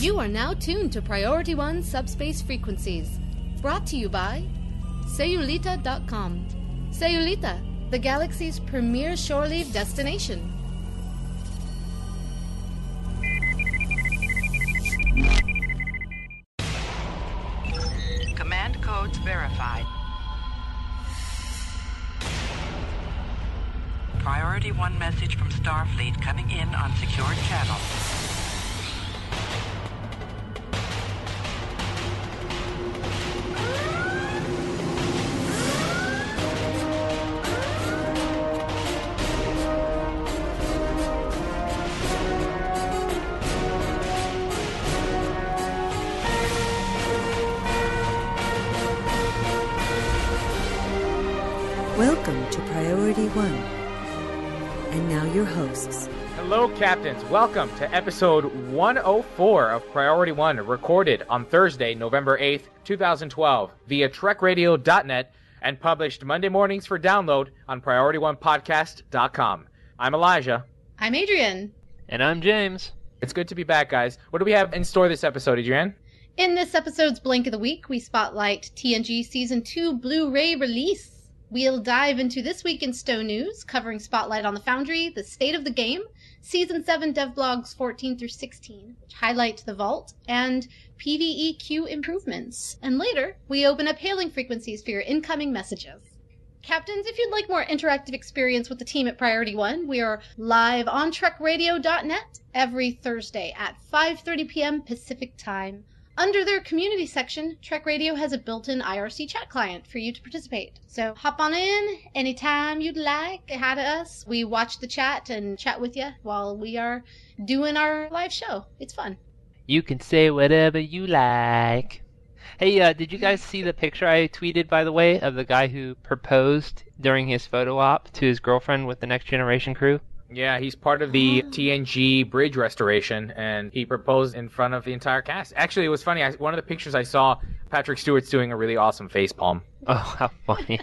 You are now tuned to Priority One Subspace Frequencies, brought to you by Sayulita.com. Sayulita, the galaxy's premier shore leave destination. Command codes verified. Priority 1 message from Starfleet coming in on secured channel. Welcome to Priority One. And now your hosts. Hello, Captains. Welcome to episode 104 of Priority One, recorded on Thursday, November 8th, 2012, via TrekRadio.net and published Monday mornings for download on PriorityOnePodcast.com. I'm Elijah. I'm Adrian. And I'm James. It's good to be back, guys. What do we have in store this episode, Adrian? In this episode's Blank of the Week, we spotlight TNG Season 2 Blu ray release. We'll dive into This Week in Stowe News, covering Spotlight on the Foundry, the state of the game, Season 7 devlogs 14 through 16, which highlight the vault, and PvE queue improvements. And later, we open up hailing frequencies for your incoming messages. Captains, if you'd like more interactive experience with the team at Priority One, we are live on TrekRadio.net every Thursday at 5:30 p.m. Pacific Time. Under their community section, Trek Radio has a built-in IRC chat client for you to participate. So hop on in anytime you'd like. Hi to us. We watch the chat and chat with you while we are doing our live show. It's fun. You can say whatever you like. Hey, uh, did you guys see the picture I tweeted, by the way, of the guy who proposed during his photo op to his girlfriend with the Next Generation crew? Yeah, he's part of the TNG bridge restoration, and he proposed in front of the entire cast. Actually, it was funny. I, one of the pictures I saw, Patrick Stewart's doing a really awesome face palm. Oh, how funny.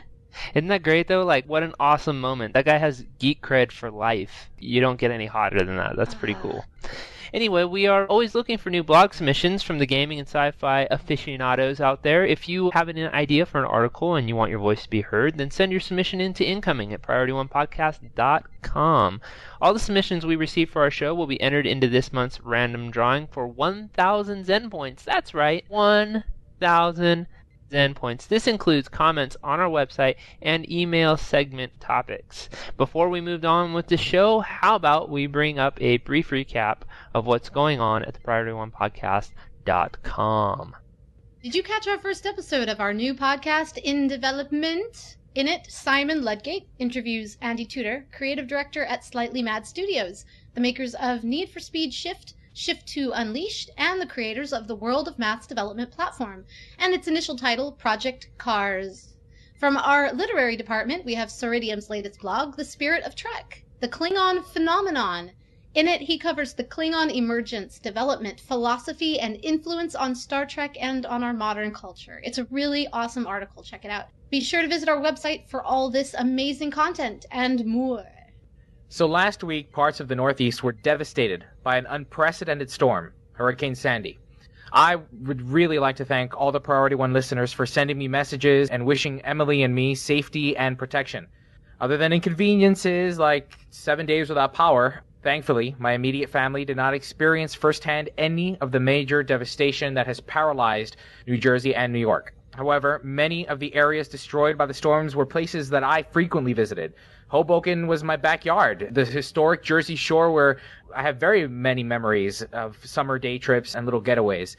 Isn't that great, though? Like, what an awesome moment. That guy has geek cred for life. You don't get any hotter than that. That's pretty cool. Ah. Anyway, we are always looking for new blog submissions from the gaming and sci-fi aficionados out there. If you have an idea for an article and you want your voice to be heard, then send your submission in to incoming at PriorityOnePodcast.com. All the submissions we receive for our show will be entered into this month's random drawing for 1,000 Zen points. That's right, 1,000 Zen points. This includes comments on our website and email segment topics. Before we move on with the show, how about we bring up a brief recap of what's going on at the Priority One Podcast.com. Did you catch our first episode of our new podcast, In Development? In it, Simon Ludgate interviews Andy Tudor, creative director at Slightly Mad Studios, the makers of Need for Speed Shift, Shift 2 Unleashed, and the creators of the World of Mass development platform, and its initial title, Project Cars. From our literary department, we have Ceridium's latest blog, The Spirit of Trek, the Klingon Phenomenon. In it, he covers the Klingon emergence, development, philosophy, and influence on Star Trek and on our modern culture. It's a really awesome article. Check it out. Be sure to visit our website for all this amazing content and more. So last week, parts of the Northeast were devastated by an unprecedented storm, Hurricane Sandy. I would really like to thank all the Priority One listeners for sending me messages and wishing Emily and me safety and protection. Other than inconveniences like seven days without power, thankfully, my immediate family did not experience firsthand any of the major devastation that has paralyzed New Jersey and New York. However, many of the areas destroyed by the storms were places that I frequently visited. Hoboken was my backyard, the historic Jersey Shore where I have very many memories of summer day trips and little getaways.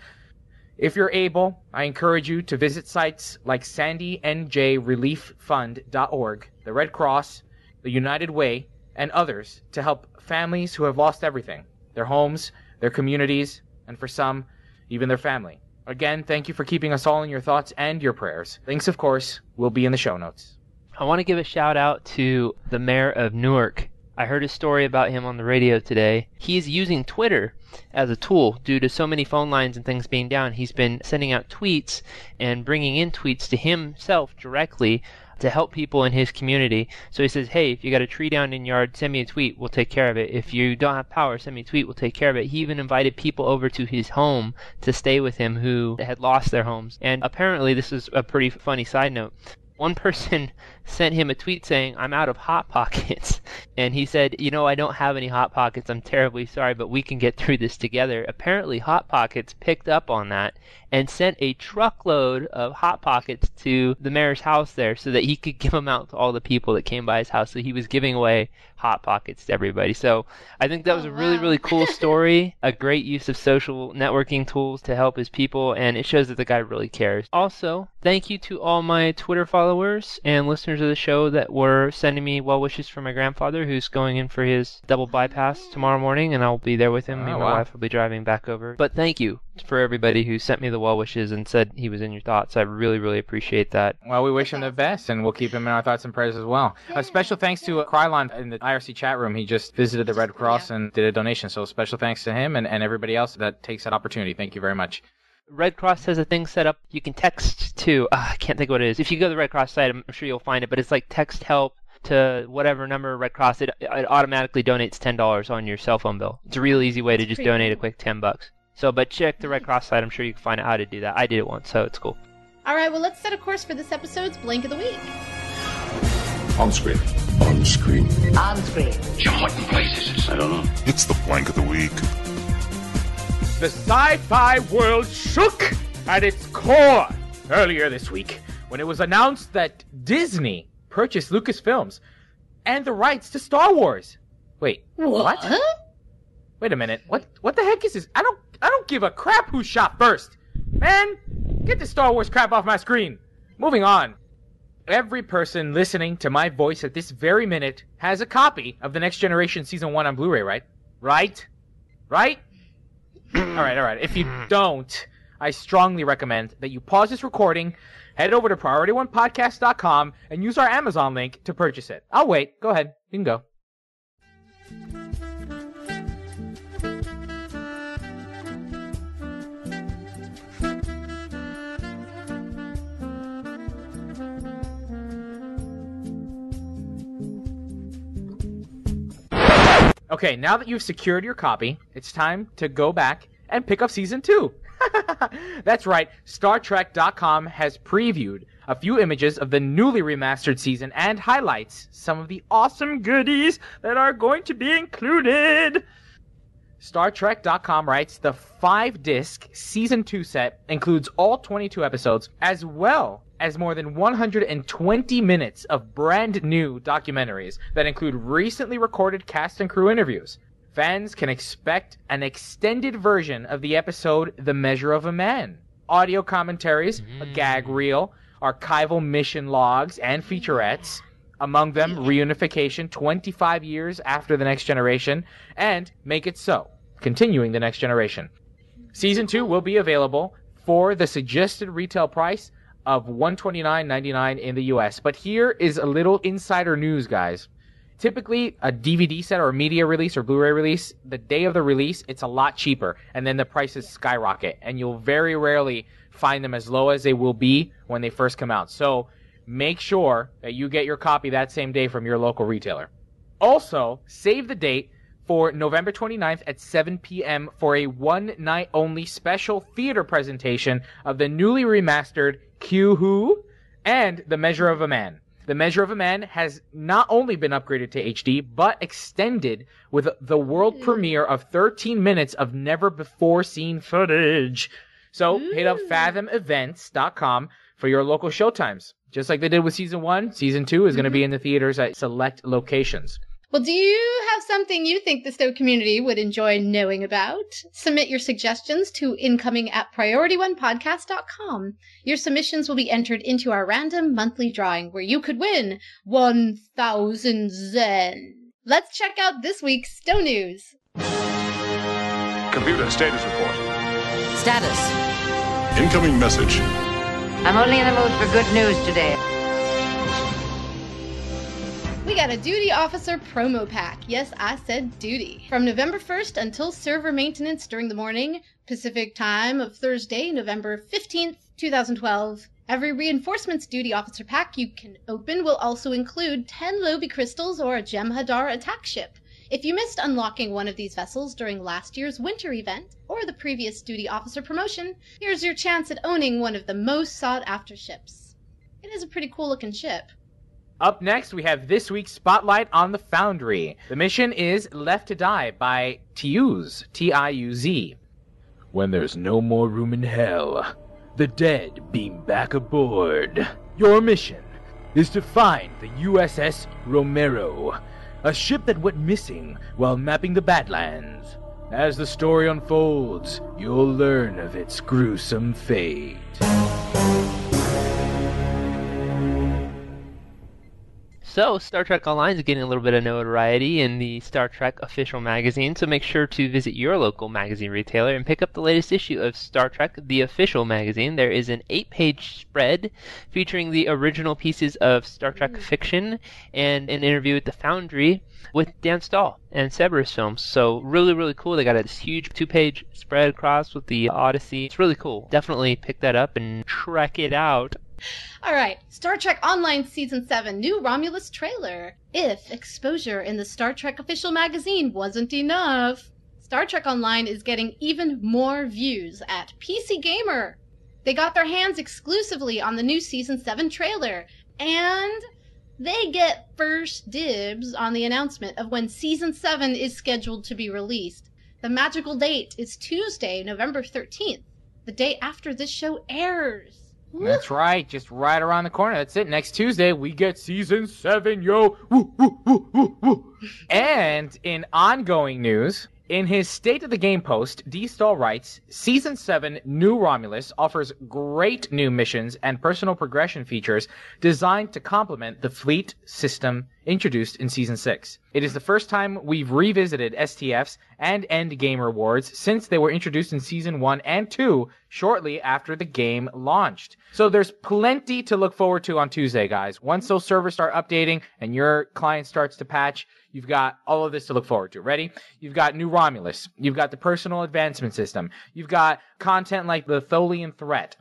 If you're able, I encourage you to visit sites like SandyNJReliefFund.org, the Red Cross, the United Way, and others to help families who have lost everything their homes, their communities, and for some, even their family. Again, thank you for keeping us all in your thoughts and your prayers. Links, of course, will be in the show notes. I want to give a shout out to the mayor of Newark. I heard a story about him on the radio today. He's using Twitter as a tool due to so many phone lines and things being down. He's been sending out tweets and bringing in tweets to himself directly to help people in his community. So he says, hey, if you got a tree down in your yard, send me a tweet. We'll take care of it. If you don't have power, send me a tweet. We'll take care of it. He even invited people over to his home to stay with him who had lost their homes. And apparently, this is a pretty funny side note one person sent him a tweet saying, I'm out of Hot Pockets. And he said, You know, I don't have any Hot Pockets. I'm terribly sorry, but we can get through this together. Apparently, Hot Pockets picked up on that and sent a truckload of Hot Pockets to the mayor's house there so that he could give them out to all the people that came by his house. So he was giving away Hot Pockets to everybody. So I think that was Oh, a really, wow. really cool story. a great use of social networking tools to help his people, and it shows that the guy really cares. Also, thank you to all my Twitter followers and listeners of the show that were sending me well wishes for my grandfather who's going in for his double bypass tomorrow morning, and I'll be there with him. Oh, and my wow. wife will be driving back over. But thank you for everybody who sent me the well wishes and said he was in your thoughts. I really, really appreciate that. Well, we wish him the best, and we'll keep him in our thoughts and prayers as well. A special thanks to uh, Krylon in the IRC chat room. He just visited the Red Cross and did a donation. So special thanks to him and, and everybody else that takes that opportunity. Thank you very much. Red Cross has a thing set up. You can text to, uh, I can't think what it is. If you go to the Red Cross site, I'm sure you'll find it, but it's like text help to whatever number Red Cross. It, it automatically donates $10 on your cell phone bill. It's a real easy way to just pretty donate a quick 10 bucks. So, but check the Red Cross site. I'm sure you can find out how to do that. I did it once, so it's cool. All right, well, let's set a course for this episode's Blank of the Week. On screen. On screen. On screen. Jim, what in place is this? I don't know. It's the blank of the week. The sci fi world shook at its core earlier this week when it was announced that Disney purchased Lucasfilms and the rights to Star Wars. Wait, what? Wait a minute. What what the heck is this? I don't I don't give a crap who shot first. Man, get the Star Wars crap off my screen. Moving on. Every person listening to my voice at this very minute has a copy of the Next Generation Season 1 on Blu-ray, right? Right? Right? All right, all right. If you don't, I strongly recommend that you pause this recording, head over to PriorityOnePodcast.com, and use our Amazon link to purchase it. I'll wait. Go ahead. You can go. Okay, now that you've secured your copy, it's time to go back and pick up season two. That's right, Star StarTrek.com has previewed a few images of the newly remastered season and highlights some of the awesome goodies that are going to be included. Star StarTrek.com writes the five disc season 2 set includes all 22 episodes as well as more than 120 minutes of brand new documentaries that include recently recorded cast and crew interviews. Fans can expect an extended version of the episode The Measure of a Man, audio commentaries, a mm. gag reel, archival mission logs, and featurettes. Among them, reunification 25 years after the next generation, and Make It So, continuing the next generation. Season 2 will be available for the suggested retail price of $129.99 in the US. But here is a little insider news, guys. Typically, a DVD set or a media release or Blu-ray release, the day of the release, it's a lot cheaper, and then the prices skyrocket, and you'll very rarely find them as low as they will be when they first come out. So make sure that you get your copy that same day from your local retailer. Also, save the date for November 29th at 7 p.m. for a one night only special theater presentation of the newly remastered Q Who and The Measure of a Man. The Measure of a Man has not only been upgraded to HD, but extended with the world hmm. premiere of 13 minutes of never before seen footage. So hit up hmm. fathomevents.com for your local showtimes. Just like they did with season one, season two is going to be hmm. in the theaters at select locations. Well, do you have something you think the Stowe community would enjoy knowing about? Submit your suggestions to incoming at PriorityOnePodcast.com. Your submissions will be entered into our random monthly drawing where you could win 1,000 Zen. Let's check out this week's Stowe News. Computer status report. Status. Incoming message. I'm only in the mood for good news today. We got a duty officer promo pack. Yes, I said duty. From November 1st until server maintenance during the morning, Pacific time of Thursday, November 15th, 2012, Every reinforcements duty officer pack you can open will also include 10 Lobi crystals or a Jem'Hadar attack ship. If you missed unlocking one of these vessels during last year's winter event or the previous duty officer promotion, here's your chance at owning one of the most sought after ships. It is a pretty cool looking ship. Up next, we have this week's Spotlight on the Foundry. The mission is Left to Die by Tiuz, T I U Z. When there's no more room in hell, the dead beam back aboard. Your mission is to find the USS Romero, a ship that went missing while mapping the Badlands. As the story unfolds, you'll learn of its gruesome fate. So, Star Trek Online is getting a little bit of notoriety in the Star Trek official magazine, so make sure to visit your local magazine retailer and pick up the latest issue of Star Trek, the official magazine. There is an eight page spread featuring the original pieces of Star Trek mm. fiction and an interview with the Foundry with Dan Stahl and Cerberus Films. So, really, really cool. They got this huge two page spread across with the Odyssey. It's really cool. Definitely pick that up and check it out. All right, Star Trek Online Season 7 new Romulus trailer. If exposure in the Star Trek official magazine wasn't enough, Star Trek Online is getting even more views at PC Gamer. They got their hands exclusively on the new Season 7 trailer, and they get first dibs on the announcement of when Season 7 is scheduled to be released. The magical date is Tuesday, November 13th, the day after this show airs. That's right, just right around the corner. That's it. Next Tuesday, we get season seven, yo. Woo, woo, woo. And in ongoing news, in his State of the Game post, D. Stahl writes, Season 7 New Romulus offers great new missions and personal progression features designed to complement the fleet system introduced in Season 6. It is the first time we've revisited STFs and end game rewards since they were introduced in Season 1 and 2 shortly after the game launched. So there's plenty to look forward to on Tuesday, guys. Once those servers start updating and your client starts to patch, You've got all of this to look forward to. Ready? You've got New Romulus. You've got the personal advancement system. You've got content like the Tholian threat.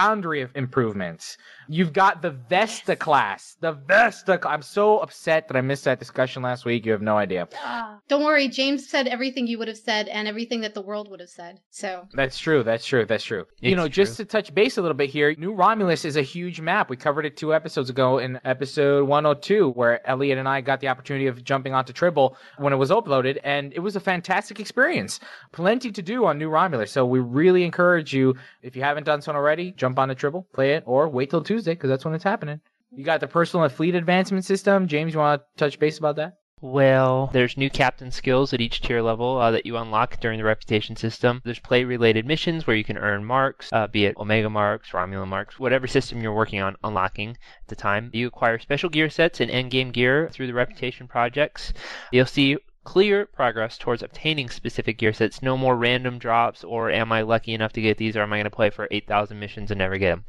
Foundry of improvements. You've got the Vesta class. The Vesta. Cl- I'm so upset that I missed that discussion last week. You have no idea. Ah, Don't worry, James said everything you would have said and everything that the world would have said. So, That's true. That's true. That's true. you It's know, just to touch base a little bit here, New Romulus is a huge map. We covered it two episodes ago in episode 102, where Elliot and I got the opportunity of jumping onto Tribble when it was uploaded, and it was a fantastic experience. Plenty to do on New Romulus. So we really encourage you, if you haven't done so already, jump on the Tribble, play it, or wait till Tuesday, because that's when it's happening. You got the personal and fleet advancement system. James, you want to touch base about that? Well, there's new captain skills at each tier level uh, that you unlock during the reputation system. There's play related missions where you can earn marks, uh, be it Omega marks, Romulan marks, whatever system you're working on unlocking at the time. You acquire special gear sets and endgame gear through the reputation projects. You'll see clear progress towards obtaining specific gear sets. No more random drops or am I lucky enough to get these or am I going to play for 8,000 missions and never get them.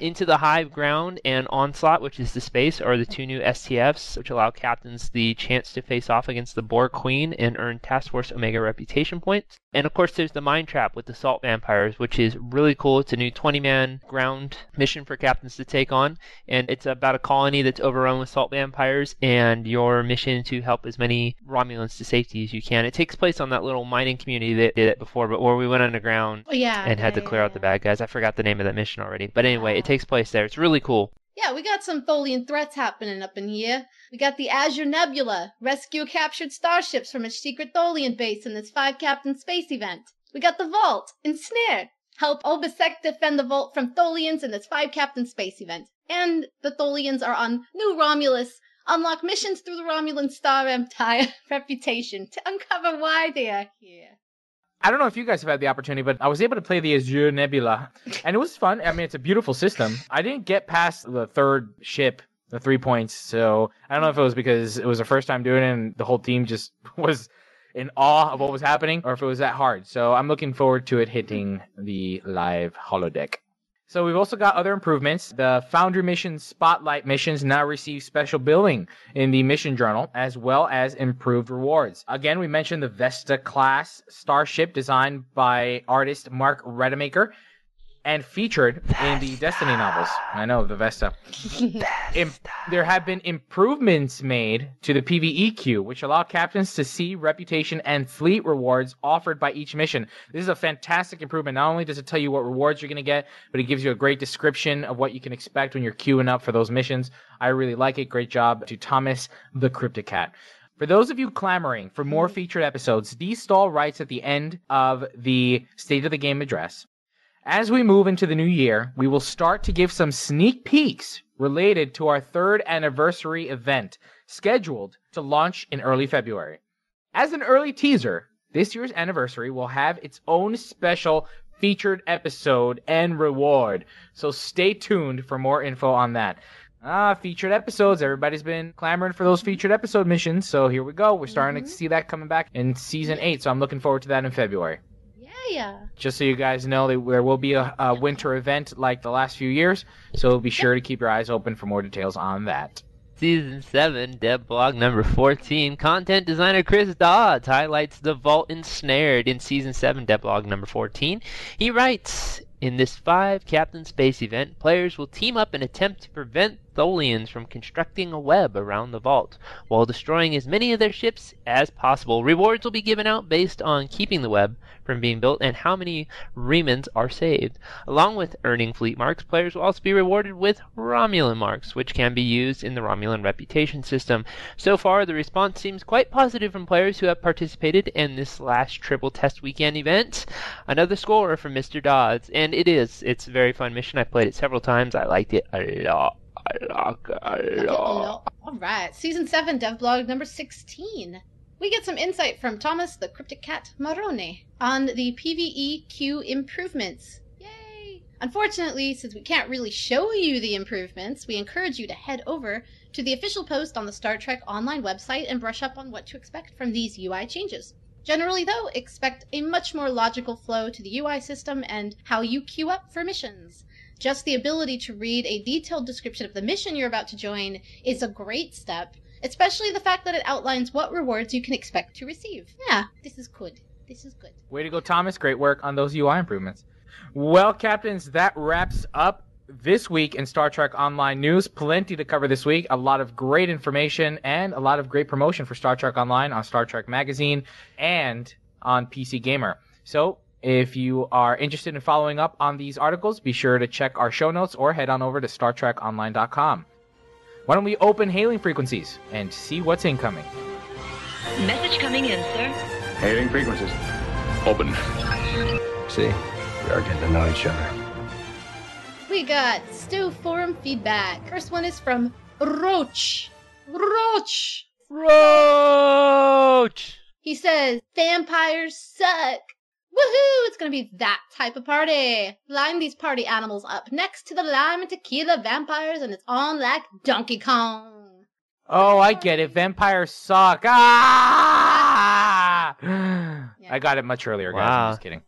Into the Hive Ground and Onslaught, which is the space, are the two new STFs, which allow captains the chance to face off against the Borg Queen and earn Task Force Omega reputation points. And of course, there's the Mine Trap with the Salt Vampires, which is really cool. It's a new 20 man ground mission for captains to take on, and it's about a colony that's overrun with salt vampires, and your mission to help as many Romulans to safety as you can. It takes place on that little mining community that did it before, but where we went underground oh, yeah. and had to yeah, clear out the bad guys. I forgot the name of that mission already. But anyway, it takes place there. It's really cool. Yeah, we got some Tholian threats happening up in here. We got the Azure Nebula, rescue captured starships from its secret Tholian base in this five captain space event. We got the Vault, Ensnared, help Obisek defend the Vault from Tholians in this five captain space event. And the Tholians are on New Romulus, unlock missions through the Romulan Star Empire reputation to uncover why they are here. I don't know if you guys have had the opportunity, but I was able to play the Azure Nebula, and it was fun. I mean, it's a beautiful system. I didn't get past the third ship, the three points, so I don't know if it was because it was the first time doing it and the whole team just was in awe of what was happening, or if it was that hard. So I'm looking forward to it hitting the live holodeck. So we've also got other improvements. The Foundry Mission Spotlight missions now receive special billing in the mission journal, as well as improved rewards. Again, we mentioned the Vesta class starship designed by artist Mark Rademaker. And featured in the Destiny novels. I know the Vesta. Im- there have been improvements made to the PvE queue, which allow captains to see reputation and fleet rewards offered by each mission. This is a fantastic improvement. Not only does it tell you what rewards you're going to get, but it gives you a great description of what you can expect when you're queuing up for those missions. I really like it. Great job to Thomas the Cryptic Cat. For those of you clamoring for more featured episodes, D. Stahl writes at the end of the State of the Game address as we move into the new year, we will start to give some sneak peeks related to our third anniversary event, scheduled to launch in early February. As an early teaser, this year's anniversary will have its own special featured episode and reward. So stay tuned for more info on that. Ah, featured episodes. Everybody's been clamoring for those featured episode missions. So here we go. We're starting to see that coming back in season eight. So I'm looking forward to that in February. Yeah. Just so you guys know, there there will be a, a winter event like the last few years, so be sure to keep your eyes open for more details on that. Season 7, Dev Blog number 14, content designer Chris Dodds highlights the Vault Ensnared in Season 7, Dev Blog number 14. He writes, in this five Captain Space event, players will team up and attempt to prevent Tholians from constructing a web around the vault, while destroying as many of their ships as possible. Rewards will be given out based on keeping the web from being built and how many Remans are saved. Along with earning fleet marks, players will also be rewarded with Romulan marks, which can be used in the Romulan reputation system. So far, the response seems quite positive from players who have participated in this last Tribble test weekend event. Another score from Mr. Dodds, and it is. It's a very fun mission. I've played it several times. I liked it a lot. All right. Season 7, Devblog number 16. We get some insight from Thomas the Cryptic Cat Marone on the PvE queue improvements. Yay! Unfortunately, since we can't really show you the improvements, we encourage you to head over to the official post on the Star Trek Online website and brush up on what to expect from these UI changes. Generally, though, expect a much more logical flow to the UI system and how you queue up for missions. Just the ability to read a detailed description of the mission you're about to join is a great step, especially the fact that it outlines what rewards you can expect to receive. Yeah, this is good. This is good. Way to go, Thomas. Great work on those UI improvements. Well, captains, that wraps up this week in Star Trek Online news. Plenty to cover this week. A lot of great information and a lot of great promotion for Star Trek Online on Star Trek Magazine and on PC Gamer. So, if you are interested in following up on these articles, be sure to check our show notes or head on over to StarTrekOnline.com. Why don't we open hailing frequencies and see what's incoming? Message coming in, sir. Hailing frequencies. Open. See, we are getting to know each other. We got Stu Forum feedback. First one is from Roach. Roach! Roach! He says, Vampires suck. Woohoo! It's gonna be that type of party. Line these party animals up next to the lime and tequila vampires, and it's on like Donkey Kong. Oh, I get it. Vampires suck. Ah! I got it much earlier, guys. Wow. I'm just kidding.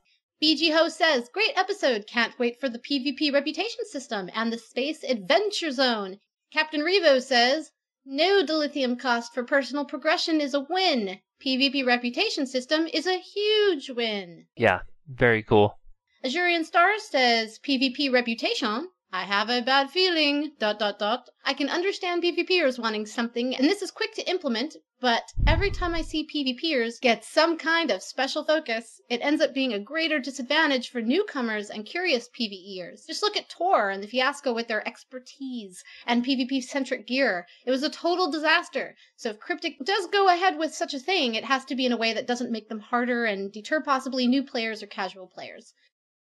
BG Ho says, Great episode. Can't wait for the PvP reputation system and the Space Adventure Zone. Captain Revo says, No dilithium cost for personal progression is a win. PvP reputation system is a huge win. Yeah, very cool. Azurian Star says PvP reputation. I have a bad feeling. Dot dot dot. I can understand PvPers wanting something, and this is quick to implement. But every time I see PvPers get some kind of special focus, it ends up being a greater disadvantage for newcomers and curious PvEers. Just look at Tor and the fiasco with their expertise and PvP centric gear. It was a total disaster. So if Cryptic does go ahead with such a thing, it has to be in a way that doesn't make them harder and deter possibly new players or casual players.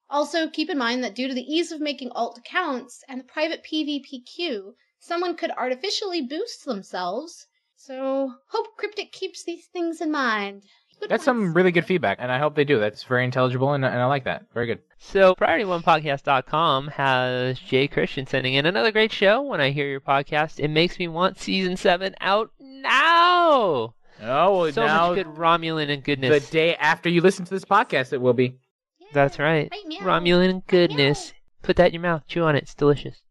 Also, keep in mind that due to the ease of making alt accounts and the private PvP queue, someone could artificially boost themselves. So, hope Cryptic keeps these things in mind. Good That's points. some really good feedback, and I hope they do. That's very intelligible, and, and I like that. Very good. So, PriorityOnePodcast.com has Jay Christian sending in another great show. When I hear your podcast, it makes me want season seven out now. Oh, well, so now much good Romulan and goodness. the day after you listen to this podcast, it will be. That's right. Right, meow. Romulan goodness. Put that in your mouth. Chew on it. It's delicious.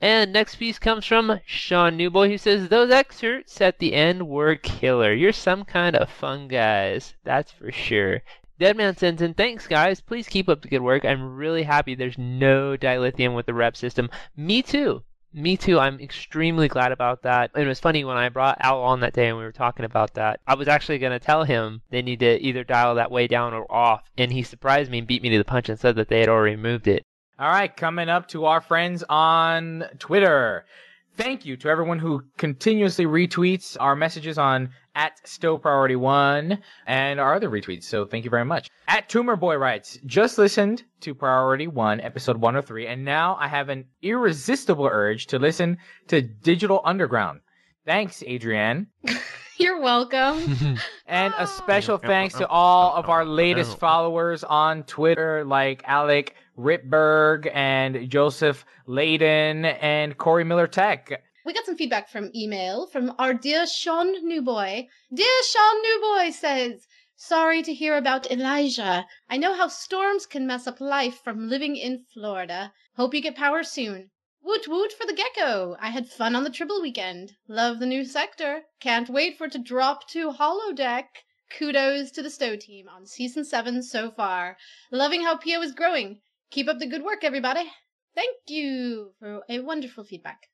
And next piece comes from Sean Newboy, who says those excerpts at the end were killer. You're some kind of fun guys, that's for sure. Deadman sends in, thanks guys. Please keep up the good work. I'm really happy there's no dilithium with the rep system. Me too. Me too. I'm extremely glad about that. And it was funny when I brought Al on that day and we were talking about that. I was actually going to tell him they need to either dial that way down or off. And he surprised me and beat me to the punch and said that they had already moved it. All right, coming up to our friends on Twitter. Thank you to everyone who continuously retweets our messages on at Stow Priority One and our other retweets. So thank you very much. At Tumor Boy writes, just listened to Priority One, episode 103, and now I have an irresistible urge to listen to Digital Underground. Thanks, Adrienne. You're welcome. And a ah. special thanks to all of our latest oh. followers on Twitter, like Alec Ripberg and Joseph Layden and Corey Miller Tech. We got some feedback from email from our dear Sean Newboy. Dear Sean Newboy says, Sorry to hear about Elijah. I know how storms can mess up life from living in Florida. Hope you get power soon. Woot woot for the gecko. I had fun on the Tribble weekend. Love the new sector. Can't wait for it to drop to holodeck. Kudos to the Stowe team on season 7 so far. Loving how Pio is growing. Keep up the good work, everybody. Thank you for a wonderful feedback.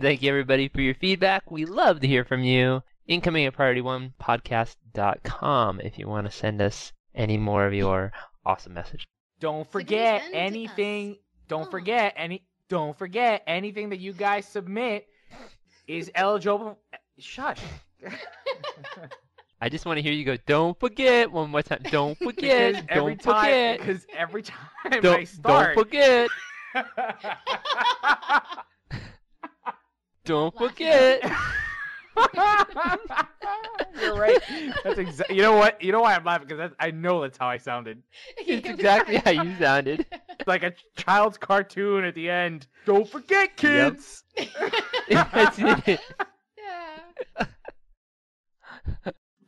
Thank you, everybody, for your feedback. We love to hear from you. Incoming at priority1podcast.com if you want to send us any more of your awesome message. Don't So can you forget send to anything. Don't Oh. forget any. Don't forget anything that you guys submit is eligible. Shush. I just want to hear you go, don't forget one more time. Don't forget. every don't time, forget. because every time I Don't, start, don't forget. Don't forget. You're right. That's exactly. You know what? You know why I'm laughing because I know that's how I sounded. It's exactly how you sounded. Like a child's cartoon at the end. Don't forget, Yep. kids. That's it. yeah.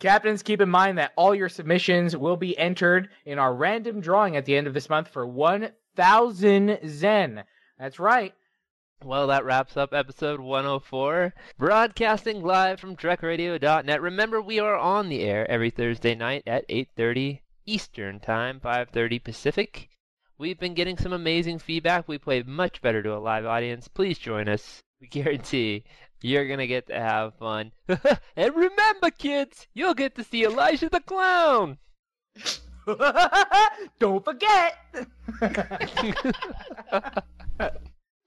Captains, keep in mind that all your submissions will be entered in our random drawing at the end of this month for 1,000 Zen. That's right. Well, that wraps up episode 104. Broadcasting live from TrekRadio.net. Remember, we are on the air every Thursday night at 8.30 Eastern Time, 5.30 Pacific. We've been getting some amazing feedback. We play much better to a live audience. Please join us. We guarantee you're to get to have fun. and remember, kids, you'll get to see Elijah the Clown. Don't forget.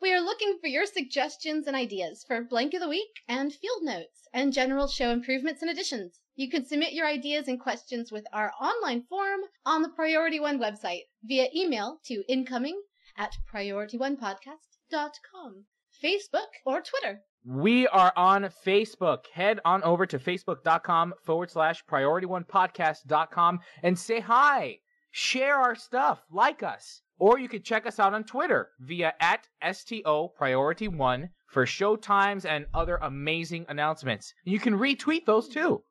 We are looking for your suggestions and ideas for Blank of the Week and field notes and general show improvements and additions. You can submit your ideas and questions with our online form on the Priority One website via email to incoming at priorityonepodcast.com, Facebook, or Twitter. We are on Facebook. Head on over to facebook.com forward slash priority1podcast.com and say hi. Share our stuff. Like us. Or you can check us out on Twitter via at STO Priority One for show times and other amazing announcements. You can retweet those too.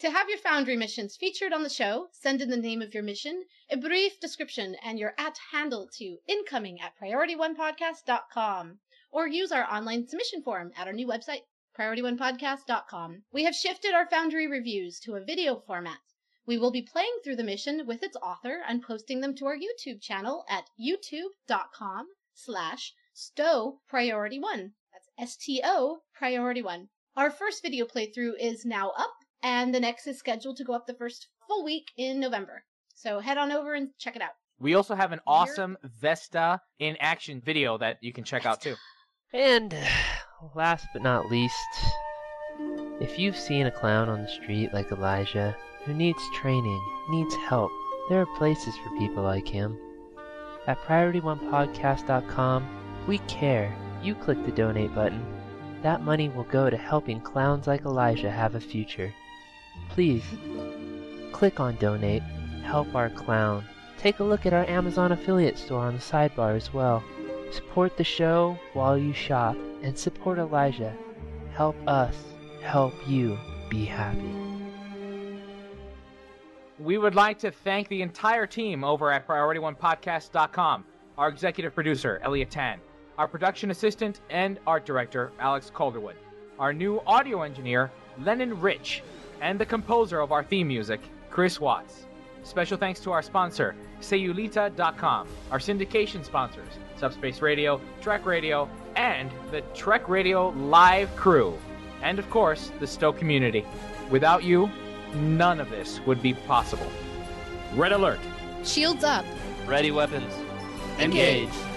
To have your Foundry missions featured on the show, send in the name of your mission, a brief description, and your at handle to incoming at priorityonepodcast.com or use our online submission form at our new website, priorityonepodcast.com. We have shifted our Foundry reviews to a video format. We will be playing through the mission with its author and posting them to our YouTube channel at youtube.com slash stow priority one. That's S-T-O priority one. Our first video playthrough is now up and the next is scheduled to go up the first full week in November. So head on over and check it out. We also have an awesome Vesta in action video that you can check out too. And last but not least, if you've seen a clown on the street like Elijah, who needs training, needs help, there are places for people like him. At PriorityOnePodcast.com, we care. You click the donate button. That money will go to helping clowns like Elijah have a future. Please, click on donate, help our clown. Take a look at our Amazon affiliate store on the sidebar as well. Support the show while you shop and support Elijah. Help us help you be happy. We would like to thank the entire team over at PriorityOnePodcast.com, our executive producer, Elliot Tan, our production assistant and art director, Alex Calderwood, our new audio engineer, Lennon Rich, and the composer of our theme music, Chris Watts. Special thanks to our sponsor, Sayulita.com, our syndication sponsors, Subspace Radio, Trek Radio, and the Trek Radio live crew, and of course, the Stowe community. Without you, none of this would be possible. Red alert! Shields up. Ready weapons. Engage. Engage.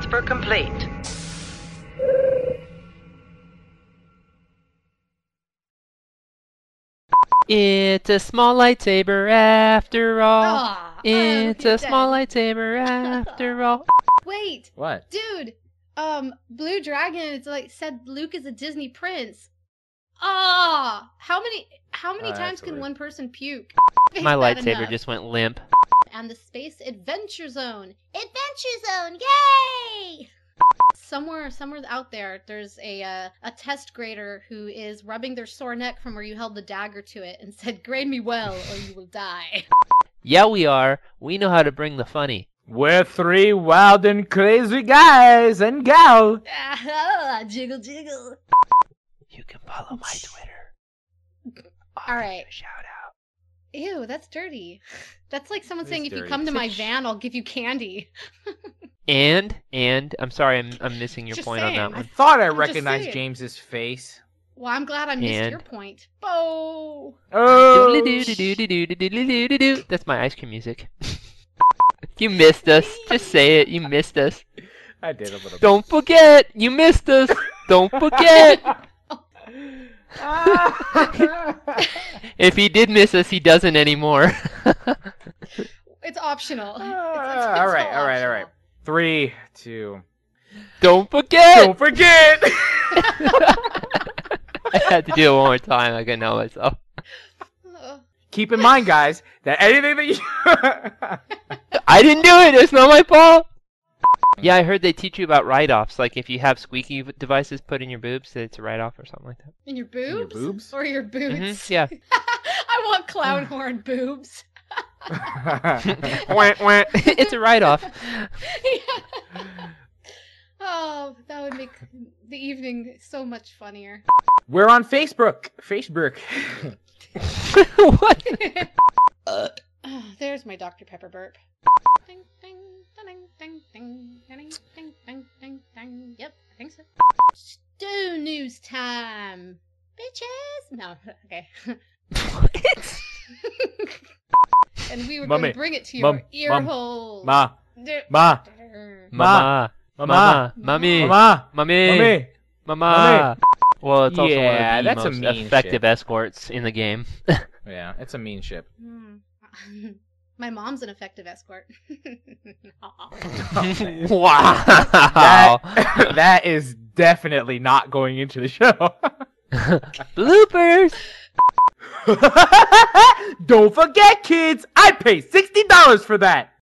Transfer complete. It's a small lightsaber after all. Aw, oh, it's he's a small dead. lightsaber after all. Wait, What? dude. Um, Blue Dragon. It's like said Luke is a Disney prince. Ah, how many how many Oh, times that's can weird. one person puke? My lightsaber enough? just went limp. And the Space Adventure Zone. Adventure Zone, yay! Somewhere, somewhere out there, there's a uh, a test grader who is rubbing their sore neck from where you held the dagger to it and said, "Grade me well, or you will die." Yeah, we are. We know how to bring the funny. We're three wild and crazy guys and gal. Ah, jiggle, jiggle. You can follow my Twitter. All right. Shout out. Ew, that's dirty. That's like someone saying, is "If you come to my van, I'll give you candy." And and I'm sorry, I'm I'm missing your Just point saying. on that I thought I just recognized. James's face. Well, I'm glad I missed And- your point. Oh, Oh, That's my ice cream music. you missed us. Just say it. You missed us. I did a little. bit. Don't forget. You missed us. Don't forget. if he did miss us, he doesn't anymore. it's optional. It's- it's- Ah, it's all right, all all right, all right. Three, two. Don't forget. Don't forget. I had to do it one more time. I couldn't help myself. Ugh. Keep in mind, guys, that anything that you. I didn't do it. It's not my fault. Yeah, I heard they teach you about write-offs. Like if you have squeaky devices put in your boobs, that it's a write-off or something like that. In your boobs? your boobs? Or your boots? Mhm, yeah. I want clown horn boobs. Wah, wah. it's a write-off. Yeah. Oh, that would make the evening so much funnier. We're on Facebook. Facebook. what? Oh, there's my Dr. Pepper burp. Ding, ding, ding, ding, ding, ding, ding, ding, ding, ding. Yep, I think so. Stew news time, bitches. No, okay. and we were going to bring it to your mum, ear mum, hole. Ma, There- ma, there. Mama. mama, Mama. Mommy. mama, Mommy. mommy. Mama. Well, it's also Yeah, one of the that's a most mean effective ship. escorts in the game. Yeah, it's a mean ship. Hmm. My mom's an effective escort. wow. That, that is definitely not going into the show. Bloopers. Don't forget, kids, I pay $60 for that.